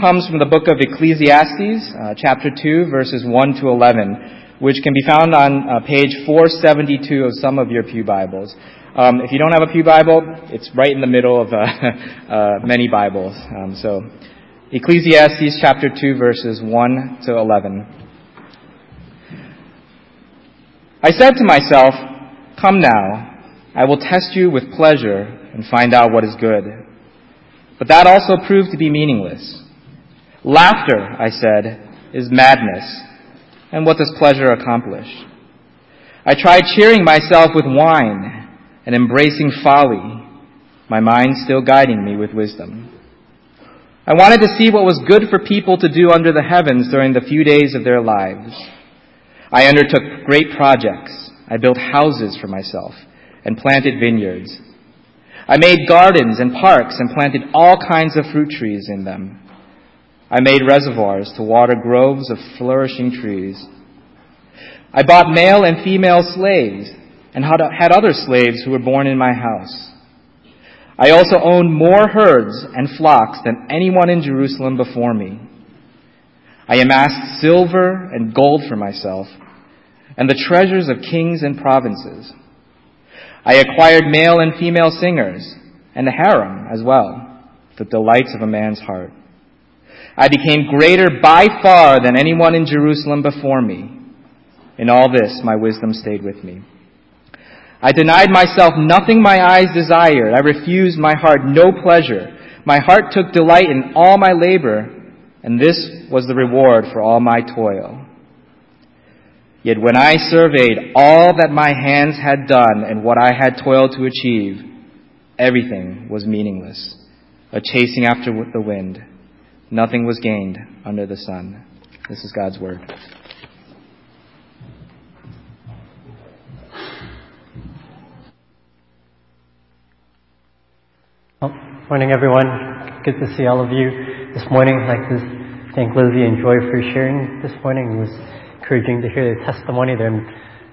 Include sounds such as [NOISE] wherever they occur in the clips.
comes from the book of Ecclesiastes, uh, chapter 2, verses 1 to 11, which can be found on uh, page 472 of some of your Pew Bibles. Um, if you don't have a Pew Bible, it's right in the middle of uh, [LAUGHS] uh many Bibles. Um, so, Ecclesiastes chapter 2, verses 1 to 11. I said to myself, Come now, I will test you with pleasure and find out what is good. But that also proved to be meaningless. Laughter, I said, is madness. And what does pleasure accomplish? I tried cheering myself with wine and embracing folly, my mind still guiding me with wisdom. I wanted to see what was good for people to do under the heavens during the few days of their lives. I undertook great projects. I built houses for myself and planted vineyards. I made gardens and parks and planted all kinds of fruit trees in them. I made reservoirs to water groves of flourishing trees. I bought male and female slaves and had other slaves who were born in my house. I also owned more herds and flocks than anyone in Jerusalem before me. I amassed silver and gold for myself and the treasures of kings and provinces. I acquired male and female singers and a harem as well, the delights of a man's heart. I became greater by far than anyone in Jerusalem before me. In all this, my wisdom stayed with me. I denied myself nothing my eyes desired. I refused my heart no pleasure. My heart took delight in all my labor, and this was the reward for all my toil. Yet when I surveyed all that my hands had done and what I had toiled to achieve, everything was meaningless, a chasing after the wind. Nothing was gained under the sun. This is God's word. Well, morning, everyone. Good to see all of you this morning. Like to thank Lizzie and Joy for sharing this morning. It was encouraging to hear their testimony. They're in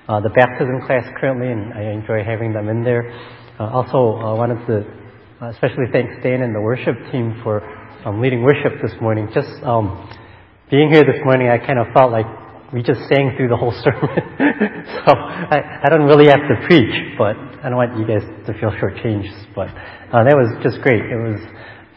uh, the baptism class currently, and I enjoy having them in there. Uh, also, I uh, wanted to uh, especially thank Stan and the worship team for um, leading worship this morning. Just um, being here this morning, I kind of felt like we just sang through the whole [LAUGHS] sermon. so I, I don't really have to preach, but I don't want you guys to feel shortchanged. But uh, that was just great. It was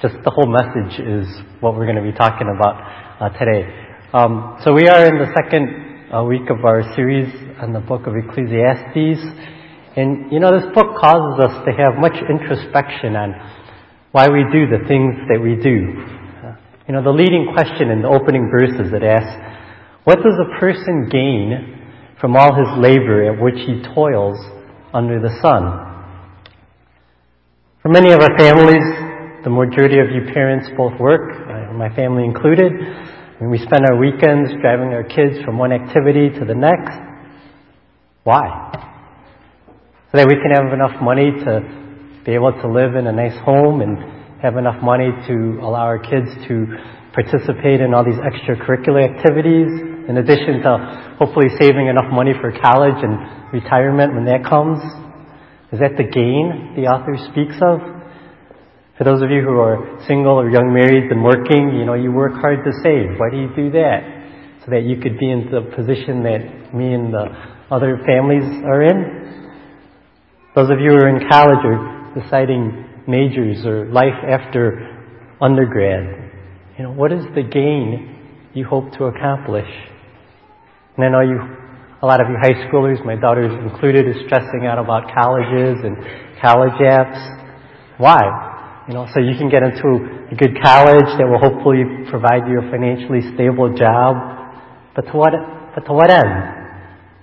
just the whole message is what we're going to be talking about uh, today. Um, so we are in the second a week of our series on the book of Ecclesiastes. And you know, this book causes us to have much introspection on why we do the things that we do. You know, the leading question in the opening verses it asks, what does a person gain from all his labor at which he toils under the sun? For many of our families, the majority of you parents both work, uh, my family included, and we spend our weekends driving our kids from one activity to the next. Why? So that we can have enough money to be able to live in a nice home and have enough money to allow our kids to participate in all these extracurricular activities, in addition to hopefully saving enough money for college and retirement when that comes. Is that the gain the author speaks of? For those of you who are single or young married and working, you know, you work hard to save. Why do you do that? So that you could be in the position that me and the other families are in. Those of you who are in college or deciding majors or life after undergrad, you know, what is the gain you hope to accomplish? And I know you, a lot of you high schoolers, my daughter's included, is stressing out about colleges and college apps. Why? You know, so you can get into a good college that will hopefully provide you a financially stable job. But to what, but to what end?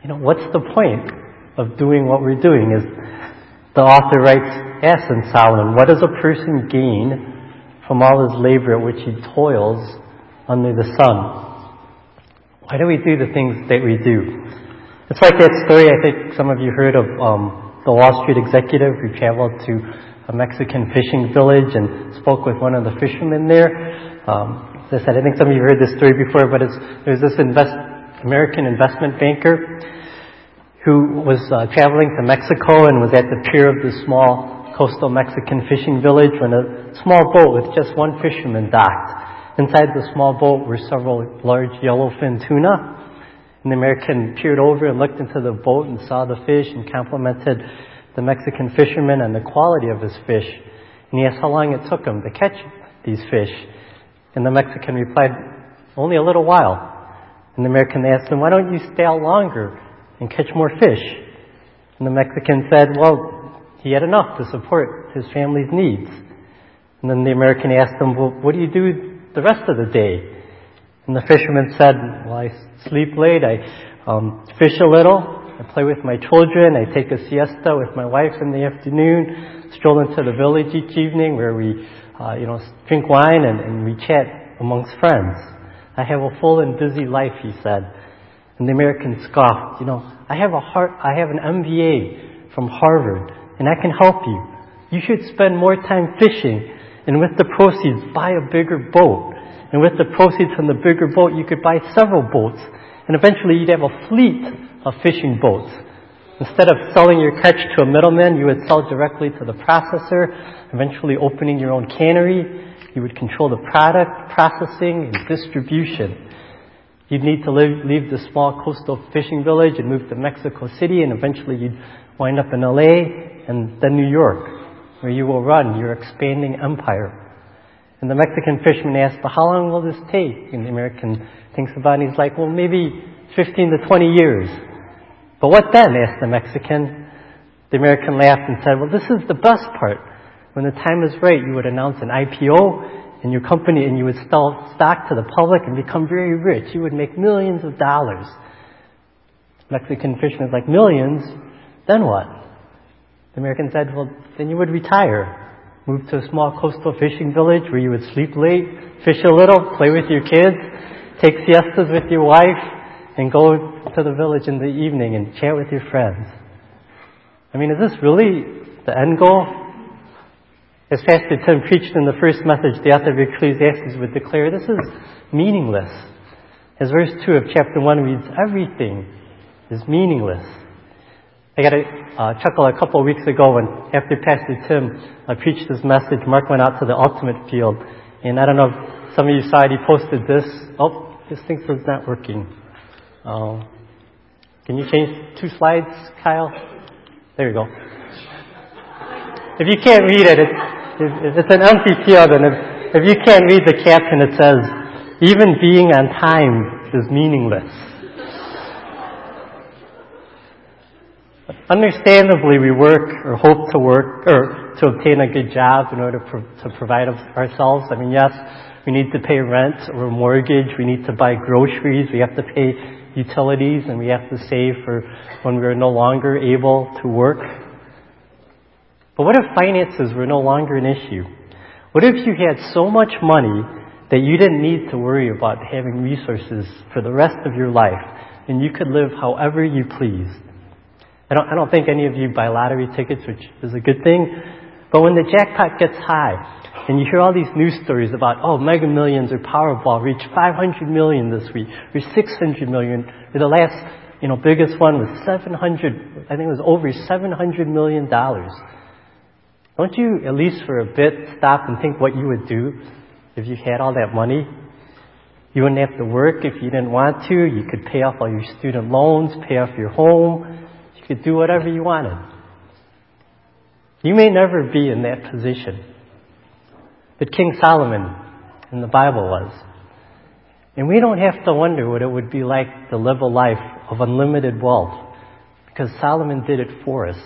You know, what's the point of doing what we're doing? Is the author writes, in Solomon, what does a person gain from all his labor at which he toils under the sun? Why do we do the things that we do? It's like that story I think some of you heard of um, the Wall Street executive who traveled to a Mexican fishing village and spoke with one of the fishermen there. Um, as I said, I think some of you heard this story before, but there's this invest, American investment banker who was uh, traveling to Mexico and was at the pier of this small coastal Mexican fishing village when a small boat with just one fisherman docked. Inside the small boat were several large yellowfin tuna. And the American peered over and looked into the boat and saw the fish and complimented the Mexican fisherman on the quality of his fish. And he asked how long it took him to catch these fish. And the Mexican replied, only a little while. And the American asked him, why don't you stay out longer and catch more fish? And the Mexican said, well, he had enough to support his family's needs. And then the American asked him, well, what do you do the rest of the day? And the fisherman said, well, I sleep late, I um, fish a little, I play with my children, I take a siesta with my wife in the afternoon, stroll into the village each evening where we, uh, you know, drink wine and, and we chat amongst friends. I have a full and busy life, he said. And the American scoffed, you know, I have a heart, I have an MBA from Harvard and I can help you. You should spend more time fishing and with the proceeds buy a bigger boat. And with the proceeds from the bigger boat, you could buy several boats. And eventually you'd have a fleet of fishing boats. Instead of selling your catch to a middleman, you would sell directly to the processor, eventually opening your own cannery. You would control the product, processing, and distribution. You'd need to live, leave the small coastal fishing village and move to Mexico City, and eventually you'd wind up in LA and then New York, where you will run your expanding empire. And the Mexican fisherman asks, but how long will this take? And the American thinks about it and he's like, well, maybe 15 to 20 years. But what then? asked the Mexican. The American laughed and said, well, this is the best part. When the time is right, you would announce an IPO in your company and you would sell stock to the public and become very rich. You would make millions of dollars. Mexican fisherman's like, millions? Then what? The American said, well, then you would retire. Move to a small coastal fishing village where you would sleep late, fish a little, play with your kids, take siestas with your wife, and go to the village in the evening and chat with your friends. I mean, is this really the end goal? As Pastor Tim preached in the first message, the author of Ecclesiastes would declare this is meaningless. As verse 2 of chapter 1 reads, everything is meaningless. I got a uh, chuckle a couple of weeks ago when after Pastor Tim uh, preached his message, Mark went out to the ultimate field. And I don't know if some of you saw it, he posted this. Oh, this thing is not working. Uh, can you change two slides, Kyle? There you go. If you can't read it, it's, it's an empty field, and if, if you can't read the caption, it says, even being on time is meaningless. Understandably, we work or hope to work or to obtain a good job in order pro- to provide ourselves. I mean, yes, we need to pay rent or mortgage. We need to buy groceries. We have to pay utilities and we have to save for when we're no longer able to work. But what if finances were no longer an issue? What if you had so much money that you didn't need to worry about having resources for the rest of your life and you could live however you pleased? I don't, I don't think any of you buy lottery tickets, which is a good thing. But when the jackpot gets high, and you hear all these news stories about, oh, Mega Millions or Powerball reached 500 million this week, or 600 million, or the last, you know, biggest one was 700, I think it was over 700 million dollars. Don't you, at least for a bit, stop and think what you would do if you had all that money? You wouldn't have to work if you didn't want to. You could pay off all your student loans, pay off your home, could do whatever you wanted. You may never be in that position. But King Solomon in the Bible was. And we don't have to wonder what it would be like to live a life of unlimited wealth because Solomon did it for us.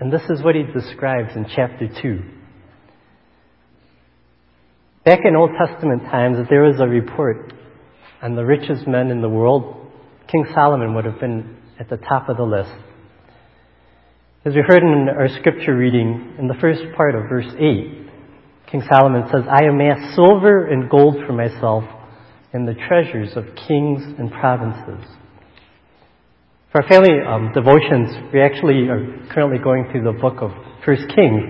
And this is what he describes in chapter 2. Back in Old Testament times, if there was a report on the richest men in the world, King Solomon would have been at the top of the list. As we heard in our scripture reading, in the first part of verse 8, King Solomon says, I amass silver and gold for myself and the treasures of kings and provinces. For our family um, devotions, we actually are currently going through the book of First Kings.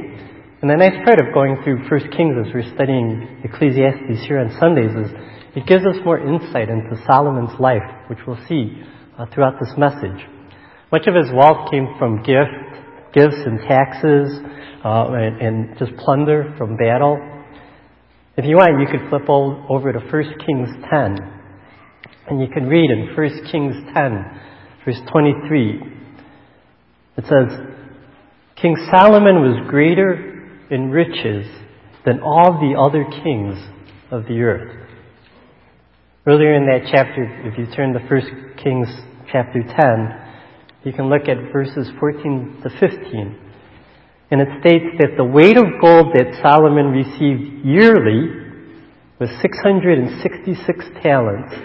And the nice part of going through First Kings as we're studying Ecclesiastes here on Sundays is it gives us more insight into Solomon's life, which we'll see uh, throughout this message. Much of his wealth came from gift gifts and taxes uh, and, and just plunder from battle. If you want, you could flip over to 1 Kings 10, and you can read in 1 Kings 10, verse 23. It says, King Solomon was greater in riches than all the other kings of the earth. Earlier in that chapter, if you turn to 1 Kings chapter 10, you can look at verses 14 to 15. And it states that the weight of gold that Solomon received yearly was 666 talents,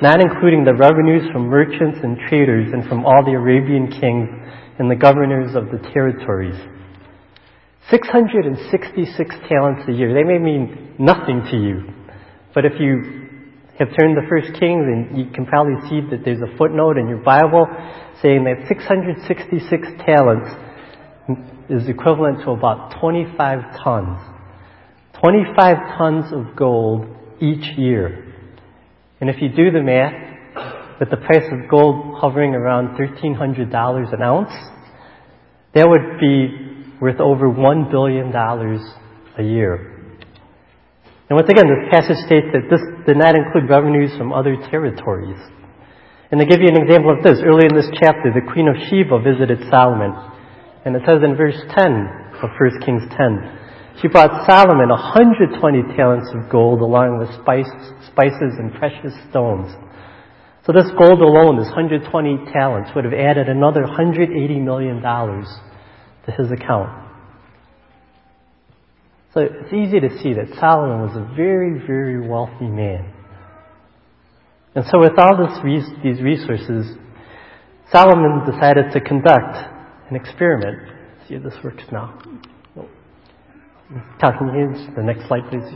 not including the revenues from merchants and traders and from all the Arabian kings and the governors of the territories. 666 talents a year. They may mean nothing to you. But if you have turned to First Kings, and you can probably see that there's a footnote in your Bible saying that 666 talents is equivalent to about 25 tons. 25 tons of gold each year. And if you do the math, with the price of gold hovering around $1,300 an ounce, that would be worth over $1 billion a year. And once again, this passage states that this did not include revenues from other territories. And to give you an example of this, early in this chapter, the Queen of Sheba visited Solomon. And it says in verse 10 of 1 Kings 10, she brought Solomon 120 talents of gold along with spice, spices and precious stones. So this gold alone, this 120 talents, would have added another $180 million to his account. So it's easy to see that Solomon was a very, very wealthy man. And so with all this, these resources, Solomon decided to conduct an experiment. See if this works now. Talking here, the next slide please.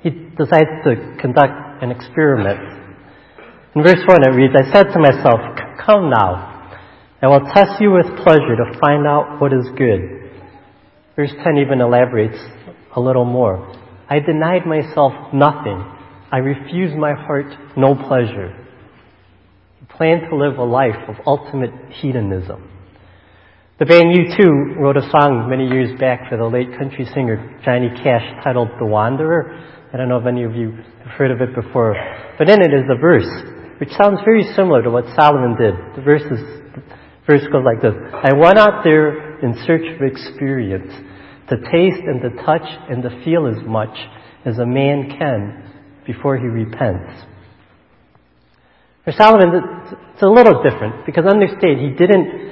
He decides to conduct an experiment. In verse 1 it reads, I said to myself, come now, I will test you with pleasure to find out what is good. Verse 10 even elaborates a little more. I denied myself nothing. I refused my heart no pleasure. He planned to live a life of ultimate hedonism. The band U2 wrote a song many years back for the late country singer Johnny Cash titled The Wanderer. I don't know if any of you have heard of it before, but in it is a verse which sounds very similar to what Solomon did. The verse, is, verse goes like this. I went out there in search of experience, to taste and to touch and to feel as much as a man can before he repents. For Solomon, it's a little different because understand he didn't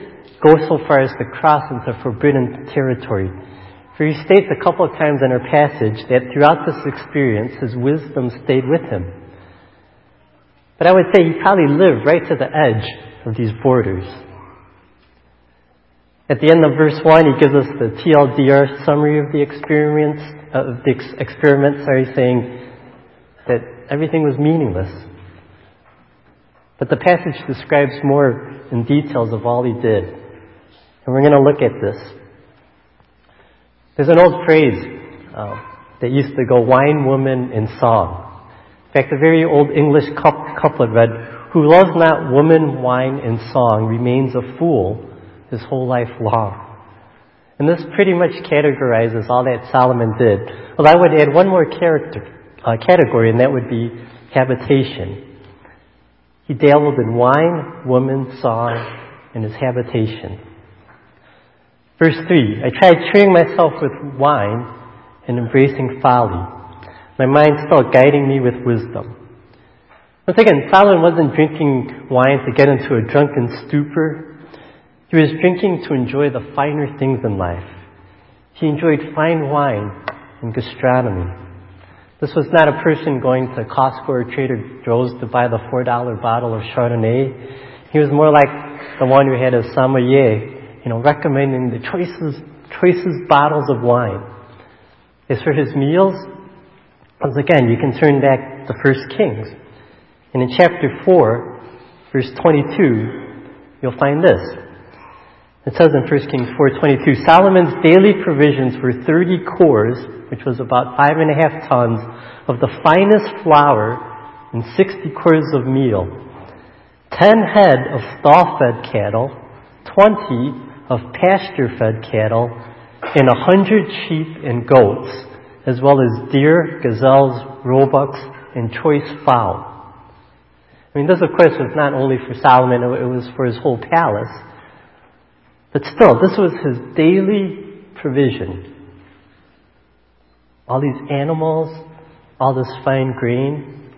go so far as to cross into forbidden territory. For he states a couple of times in our passage that throughout this experience his wisdom stayed with him. But I would say he probably lived right to the edge of these borders. At the end of verse 1, he gives us the TLDR summary of the experience, of the ex- experiment, sorry, saying that everything was meaningless. But the passage describes more in details of all he did. And we're going to look at this. There's an old phrase uh, that used to go, wine, woman, and song. In fact, a very old English couplet read, Who loves not woman, wine, and song remains a fool his whole life long. And this pretty much categorizes all that Solomon did. Well, I would add one more character, uh, category, and that would be habitation. He dabbled in wine, woman, song, and his habitation. Verse 3 I tried cheering myself with wine and embracing folly, my mind still guiding me with wisdom. Once again, Solomon wasn't drinking wine to get into a drunken stupor he was drinking to enjoy the finer things in life. He enjoyed fine wine and gastronomy. This was not a person going to Costco or Trader Joe's to buy the $4 bottle of Chardonnay. He was more like the one who had a sommelier, you know, recommending the choicest, choicest bottles of wine. As for his meals, once again, you can turn back to 1 Kings. And in chapter 4, verse 22, you'll find this. It says in 1 Kings 4.22, Solomon's daily provisions were 30 cors, which was about five and a half tons, of the finest flour and 60 cors of meal, 10 head of stall-fed cattle, 20 of pasture-fed cattle, and 100 sheep and goats, as well as deer, gazelles, roebucks, and choice fowl. I mean, this of course was not only for Solomon, it was for his whole palace. But still, this was his daily provision. All these animals, all this fine grain.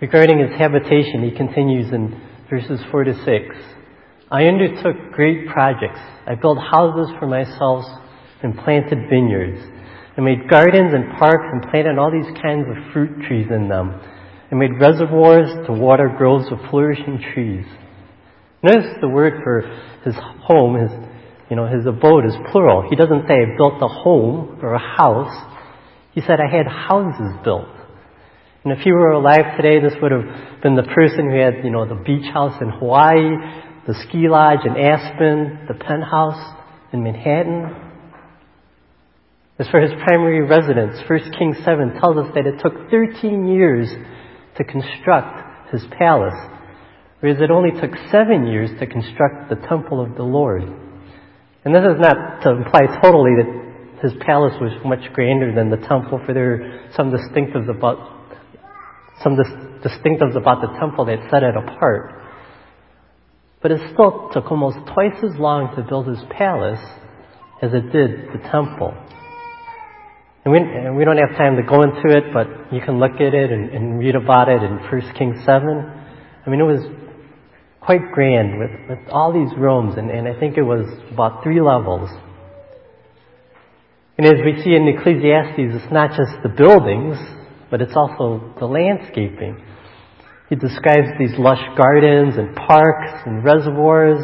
Regarding his habitation, he continues in verses 4 to 6. I undertook great projects. I built houses for myself and planted vineyards. I made gardens and parks and planted all these kinds of fruit trees in them. I made reservoirs to water groves of flourishing trees. Notice the word for his home, his, you know, his abode is plural. He doesn't say I built a home or a house. He said I had houses built. And if he were alive today, this would have been the person who had, you know, the beach house in Hawaii, the ski lodge in Aspen, the penthouse in Manhattan. As for his primary residence, 1 Kings 7 tells us that it took 13 years to construct his palace, whereas it only took seven years to construct the temple of the Lord. And this is not to imply totally that his palace was much grander than the temple, for there are some distinctives about some distinctives about the temple that set it apart. But it still took almost twice as long to build his palace as it did the temple. And we, and we don't have time to go into it, but you can look at it and, and read about it in 1 Kings 7. I mean, it was quite grand with, with all these rooms, and, and I think it was about three levels. And as we see in Ecclesiastes, it's not just the buildings, but it's also the landscaping. He describes these lush gardens and parks and reservoirs.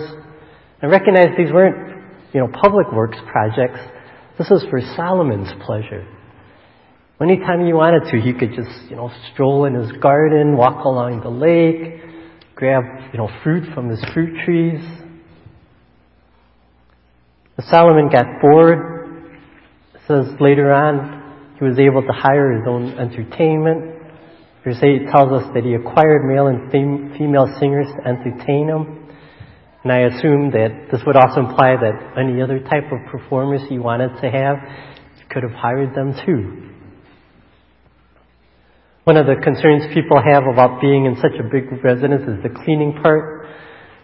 And recognize these weren't, you know, public works projects. This was for Solomon's pleasure. Anytime he wanted to, he could just, you know, stroll in his garden, walk along the lake, grab, you know, fruit from his fruit trees. As Solomon got bored, it says later on, he was able to hire his own entertainment. Verse 8 tells us that he acquired male and female singers to entertain him. And I assume that this would also imply that any other type of performers he wanted to have, he could have hired them too. One of the concerns people have about being in such a big residence is the cleaning part.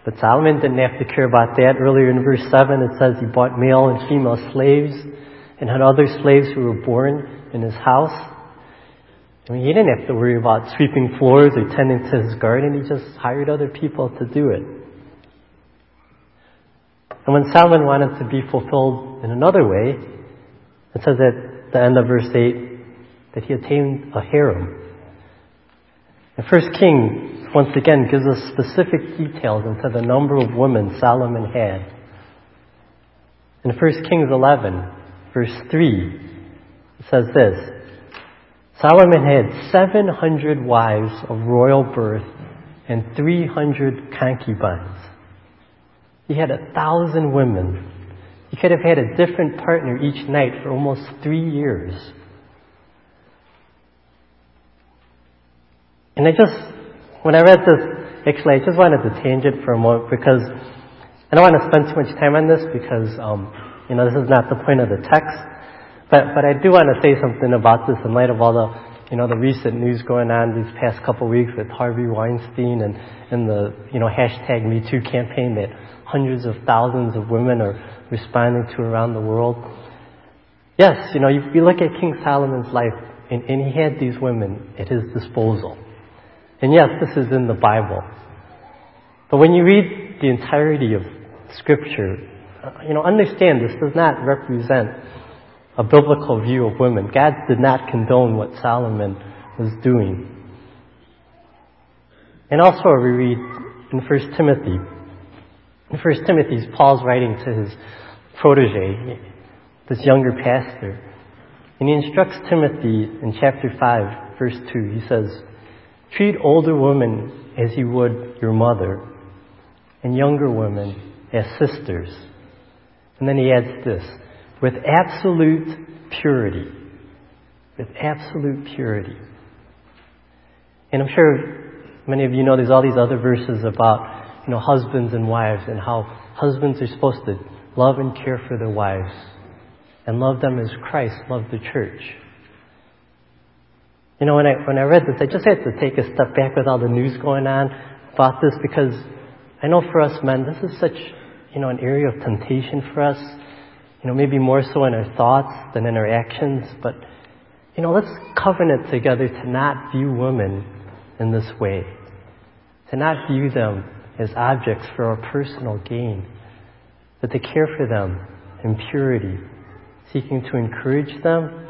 But Solomon didn't have to care about that. Earlier in verse 7, it says he bought male and female slaves and had other slaves who were born in his house. I mean, he didn't have to worry about sweeping floors or tending to his garden. He just hired other people to do it. And when Solomon wanted to be fulfilled in another way, it says at the end of verse 8 that he attained a harem. And First King, once again, gives us specific details into the number of women Solomon had. In 1 Kings 11, verse 3, it says this Solomon had 700 wives of royal birth and 300 concubines. He had a thousand women. He could have had a different partner each night for almost three years. And I just, when I read this, actually, I just wanted to change it for a moment because I don't want to spend too much time on this because, um, you know, this is not the point of the text. But, but I do want to say something about this in light of all the, you know, the recent news going on these past couple of weeks with Harvey Weinstein and, and the, you know, hashtag MeToo campaign that hundreds of thousands of women are responding to around the world. Yes, you know, you, you look at King Solomon's life and, and he had these women at his disposal. And yes, this is in the Bible. But when you read the entirety of Scripture, uh, you know, understand this does not represent a biblical view of women. God did not condone what Solomon was doing. And also we read in 1 Timothy. In 1 Timothy, Paul's writing to his protege, this younger pastor. And he instructs Timothy in chapter 5, verse 2. He says, Treat older women as you would your mother, and younger women as sisters. And then he adds this with absolute purity. With absolute purity. And I'm sure many of you know there's all these other verses about, you know, husbands and wives and how husbands are supposed to love and care for their wives. and love them as Christ loved the church. You know, when I, when I read this, I just had to take a step back with all the news going on about this because I know for us men, this is such, you know, an area of temptation for us. You know, maybe more so in our thoughts than in our actions, but, you know, let's covenant together to not view women in this way. To not view them as objects for our personal gain, but to care for them in purity, seeking to encourage them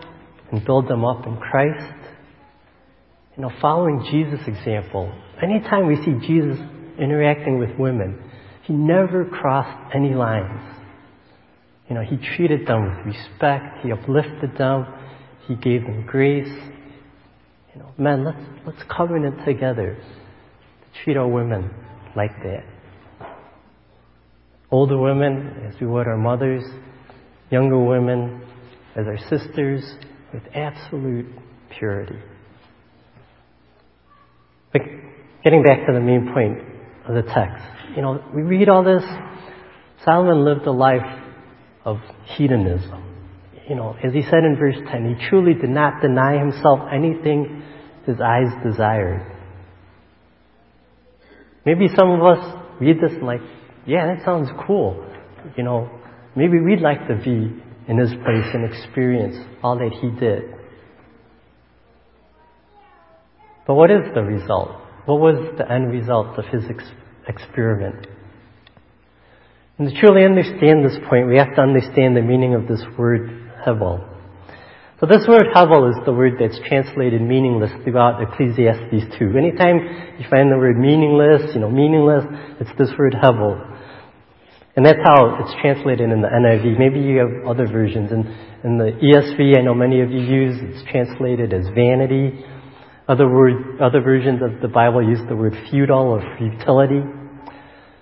and build them up in Christ you know, following Jesus' example, anytime we see Jesus interacting with women, he never crossed any lines. You know, he treated them with respect, he uplifted them, he gave them grace. You know, men, let's let's covenant together to treat our women like that. Older women, as we would our mothers, younger women as our sisters, with absolute purity. But getting back to the main point of the text, you know, we read all this. Solomon lived a life of hedonism. You know, as he said in verse 10, he truly did not deny himself anything his eyes desired. Maybe some of us read this and like, yeah, that sounds cool. You know, maybe we'd like to be in his place and experience all that he did. But what is the result? What was the end result of his ex- experiment? And to truly understand this point, we have to understand the meaning of this word hevel. So this word hevel is the word that's translated meaningless throughout Ecclesiastes 2. Anytime you find the word meaningless, you know, meaningless, it's this word hevel. And that's how it's translated in the NIV. Maybe you have other versions. In, in the ESV, I know many of you use, it's translated as vanity. Other, word, other versions of the Bible use the word futile or futility.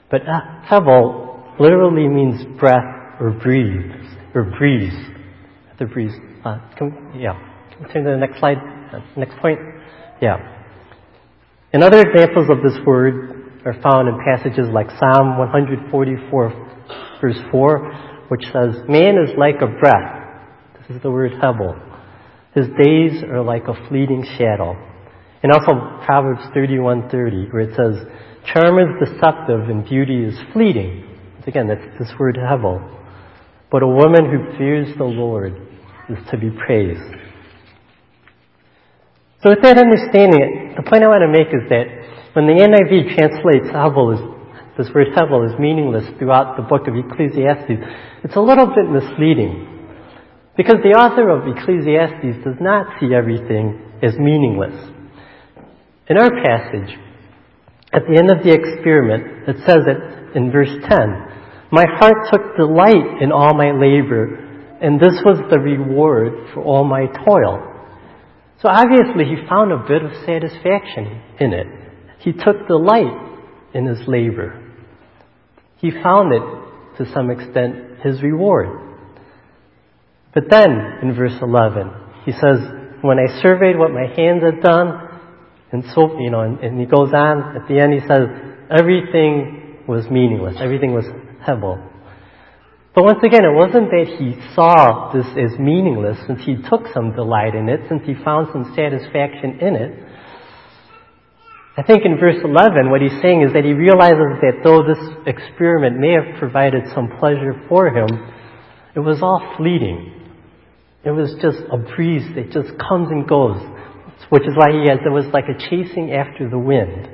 But uh, hevel literally means breath or breathe or breeze. The breeze. Uh, can, yeah. Can we turn to the next slide? Uh, next point? Yeah. And other examples of this word are found in passages like Psalm 144 verse 4, which says, Man is like a breath. This is the word hevel. His days are like a fleeting shadow. And also Proverbs 31:30, where it says, "Charm is deceptive and beauty is fleeting." Again, that's this word hevel. But a woman who fears the Lord is to be praised. So with that understanding, the point I want to make is that when the NIV translates hevel as this word hevel is meaningless throughout the book of Ecclesiastes, it's a little bit misleading. Because the author of Ecclesiastes does not see everything as meaningless. In our passage, at the end of the experiment, it says that in verse 10, My heart took delight in all my labor, and this was the reward for all my toil. So obviously he found a bit of satisfaction in it. He took delight in his labor. He found it, to some extent, his reward. But then, in verse 11, he says, When I surveyed what my hands had done, and so, you know, and, and he goes on, at the end he says, everything was meaningless. Everything was hevel. But once again, it wasn't that he saw this as meaningless since he took some delight in it, since he found some satisfaction in it. I think in verse 11, what he's saying is that he realizes that though this experiment may have provided some pleasure for him, it was all fleeting. It was just a breeze that just comes and goes, which is why he has, there was like a chasing after the wind.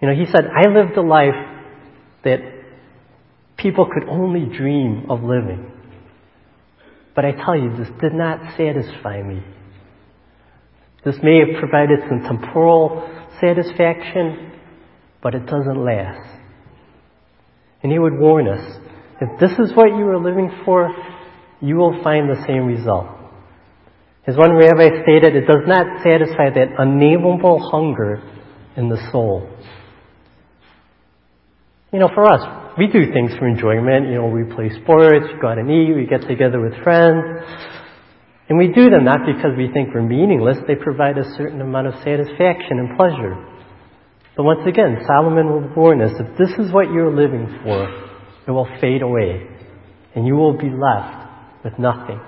You know, he said, I lived a life that people could only dream of living. But I tell you, this did not satisfy me. This may have provided some temporal satisfaction, but it doesn't last. And he would warn us, if this is what you are living for, you will find the same result. As one rabbi stated, it does not satisfy that unnameable hunger in the soul. You know, for us, we do things for enjoyment. You know, we play sports, we go out and eat, we get together with friends. And we do them not because we think we're meaningless, they provide a certain amount of satisfaction and pleasure. But once again, Solomon will warn us if this is what you're living for, it will fade away. And you will be left with nothing.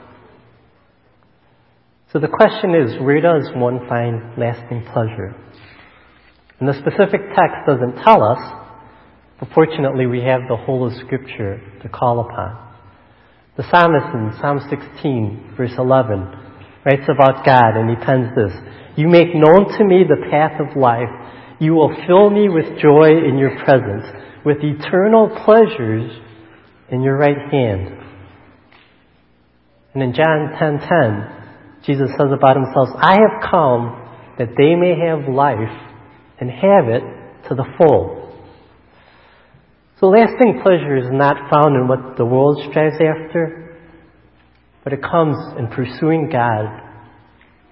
So the question is, where does one find lasting pleasure? And the specific text doesn't tell us, but fortunately we have the whole of Scripture to call upon. The psalmist in Psalm 16, verse 11, writes about God and he pens this, You make known to me the path of life. You will fill me with joy in your presence, with eternal pleasures in your right hand. And in John 10:10, Jesus says about himself, I have come that they may have life and have it to the full. So lasting pleasure is not found in what the world strives after, but it comes in pursuing God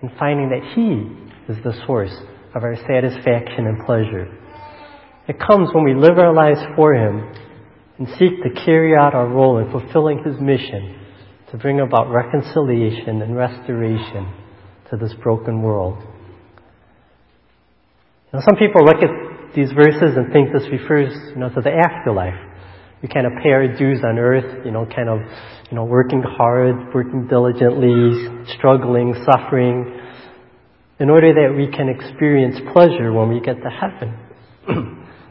and finding that He is the source of our satisfaction and pleasure. It comes when we live our lives for Him and seek to carry out our role in fulfilling His mission to bring about reconciliation and restoration to this broken world. Now, some people look at these verses and think this refers, you know, to the afterlife. We kind of pay our dues on earth, you know, kind of, you know, working hard, working diligently, struggling, suffering, in order that we can experience pleasure when we get to heaven.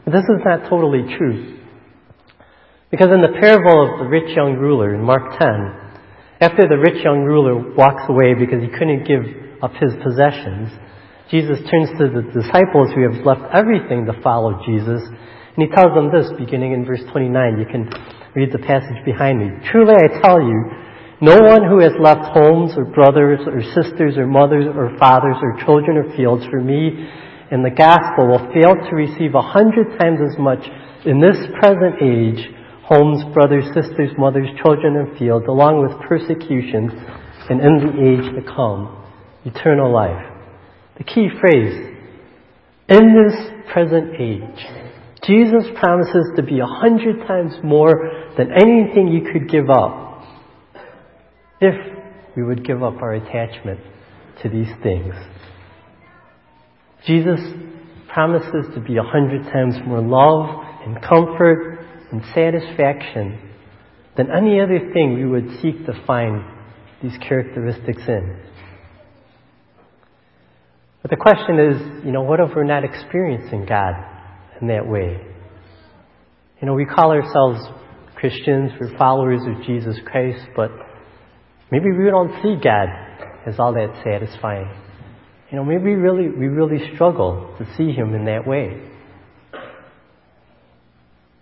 but [CLEARS THROAT] this is not totally true. Because in the parable of the rich young ruler in Mark 10, after the rich young ruler walks away because he couldn't give up his possessions, Jesus turns to the disciples who have left everything to follow Jesus, and he tells them this, beginning in verse 29. You can read the passage behind me. Truly I tell you, no one who has left homes or brothers or sisters or mothers or fathers or children or fields for me and the gospel will fail to receive a hundred times as much in this present age, homes, brothers, sisters, mothers, children, and fields, along with persecutions, and in the age to come, eternal life. The key phrase, in this present age, Jesus promises to be a hundred times more than anything you could give up if we would give up our attachment to these things. Jesus promises to be a hundred times more love and comfort and satisfaction than any other thing we would seek to find these characteristics in. But the question is, you know, what if we're not experiencing God in that way? You know, we call ourselves Christians, we're followers of Jesus Christ, but maybe we don't see God as all that satisfying. You know, maybe we really, we really struggle to see Him in that way.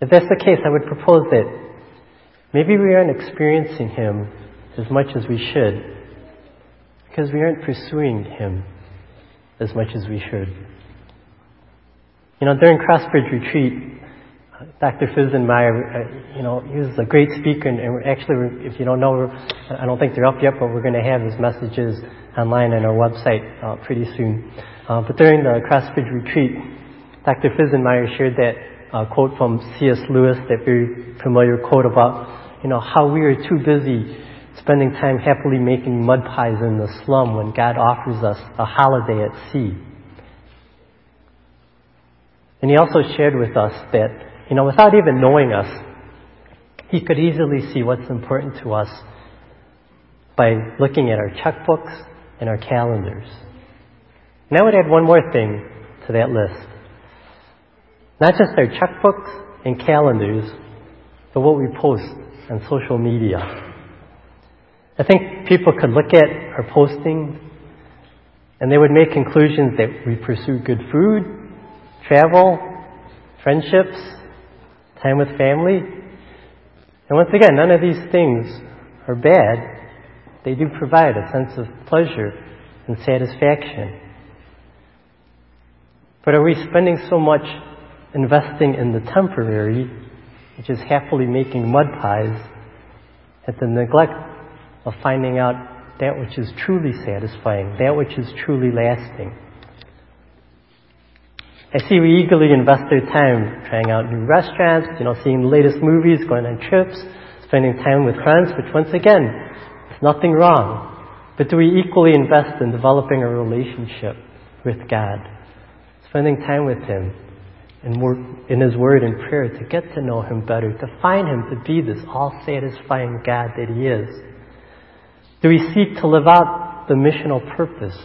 If that's the case, I would propose that maybe we aren't experiencing Him as much as we should because we aren't pursuing Him as much as we should. You know, during Crossbridge Retreat, Dr. Fizenmeyer, uh, you know, he was a great speaker, and, actually, if you don't know, I don't think they're up yet, but we're going to have his messages online on our website uh, pretty soon. Uh, but during the Crossbridge Retreat, Dr. Fizenmeyer shared that uh, quote from C.S. Lewis, that very familiar quote about, you know, how we are too busy spending time happily making mud pies in the slum when God offers us a holiday at sea. And he also shared with us that, you know, without even knowing us, he could easily see what's important to us by looking at our checkbooks and our calendars. And I would add one more thing to that list. Not just our checkbooks and calendars, but what we post on social media. I think people could look at our posting and they would make conclusions that we pursue good food, travel, friendships, time with family. And once again, none of these things are bad. They do provide a sense of pleasure and satisfaction. But are we spending so much investing in the temporary, which is happily making mud pies, at the neglect of finding out that which is truly satisfying, that which is truly lasting. I see we eagerly invest our time trying out new restaurants, you know, seeing the latest movies, going on trips, spending time with friends, which once again, there's nothing wrong. But do we equally invest in developing a relationship with God? Spending time with Him in, in His Word and prayer to get to know Him better, to find Him to be this all satisfying God that He is. Do we seek to live out the missional purpose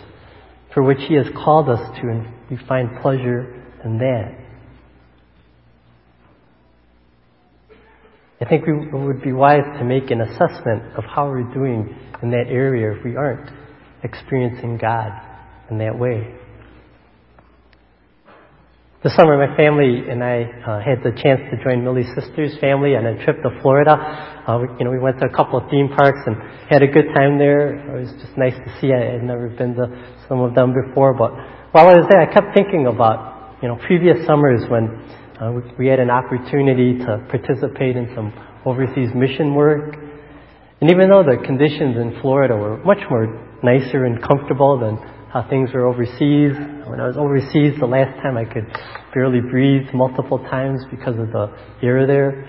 for which He has called us to and we find pleasure in that? I think we would be wise to make an assessment of how we're doing in that area if we aren't experiencing God in that way. This summer, my family and I uh, had the chance to join Millie's sister's family on a trip to Florida. Uh, we, you know, we went to a couple of theme parks and had a good time there. It was just nice to see. I had never been to some of them before, but while I was there, I kept thinking about you know previous summers when uh, we, we had an opportunity to participate in some overseas mission work. And even though the conditions in Florida were much more nicer and comfortable than how things were overseas, when I was overseas the last time I could barely breathe multiple times because of the air there.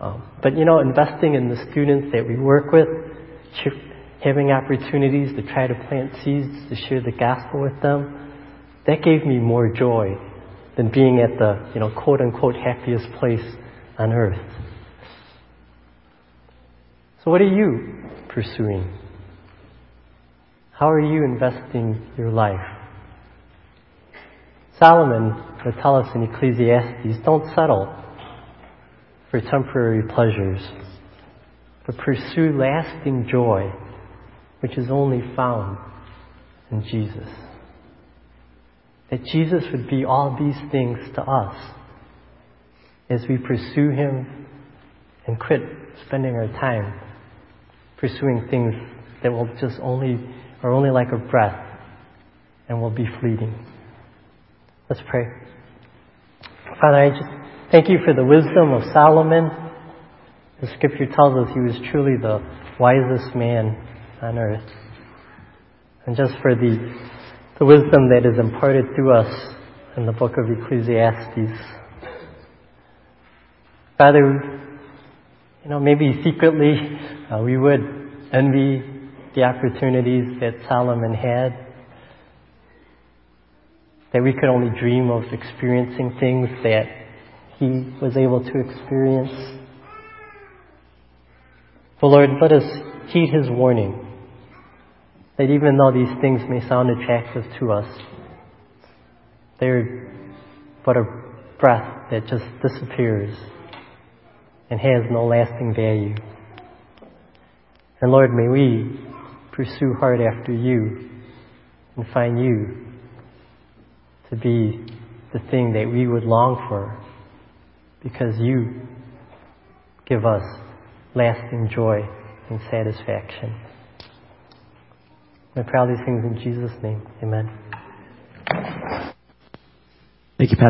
Um, but you know, investing in the students that we work with, having opportunities to try to plant seeds to share the gospel with them, that gave me more joy than being at the, you know, quote unquote happiest place on earth. So what are you pursuing? How are you investing your life? Solomon would tell us in Ecclesiastes, don't settle for temporary pleasures, but pursue lasting joy, which is only found in Jesus. That Jesus would be all these things to us as we pursue Him and quit spending our time pursuing things that will just only are only like a breath and will be fleeting. Let's pray. Father, I just thank you for the wisdom of Solomon. The scripture tells us he was truly the wisest man on earth. And just for the, the wisdom that is imparted through us in the book of Ecclesiastes. Father, you know, maybe secretly uh, we would envy the opportunities that Solomon had, that we could only dream of experiencing things that he was able to experience. But Lord, let us heed his warning that even though these things may sound attractive to us, they're but a breath that just disappears and has no lasting value. And Lord, may we pursue hard after you and find you to be the thing that we would long for because you give us lasting joy and satisfaction. I pray all these things in Jesus' name. Amen. Thank you, Pastor.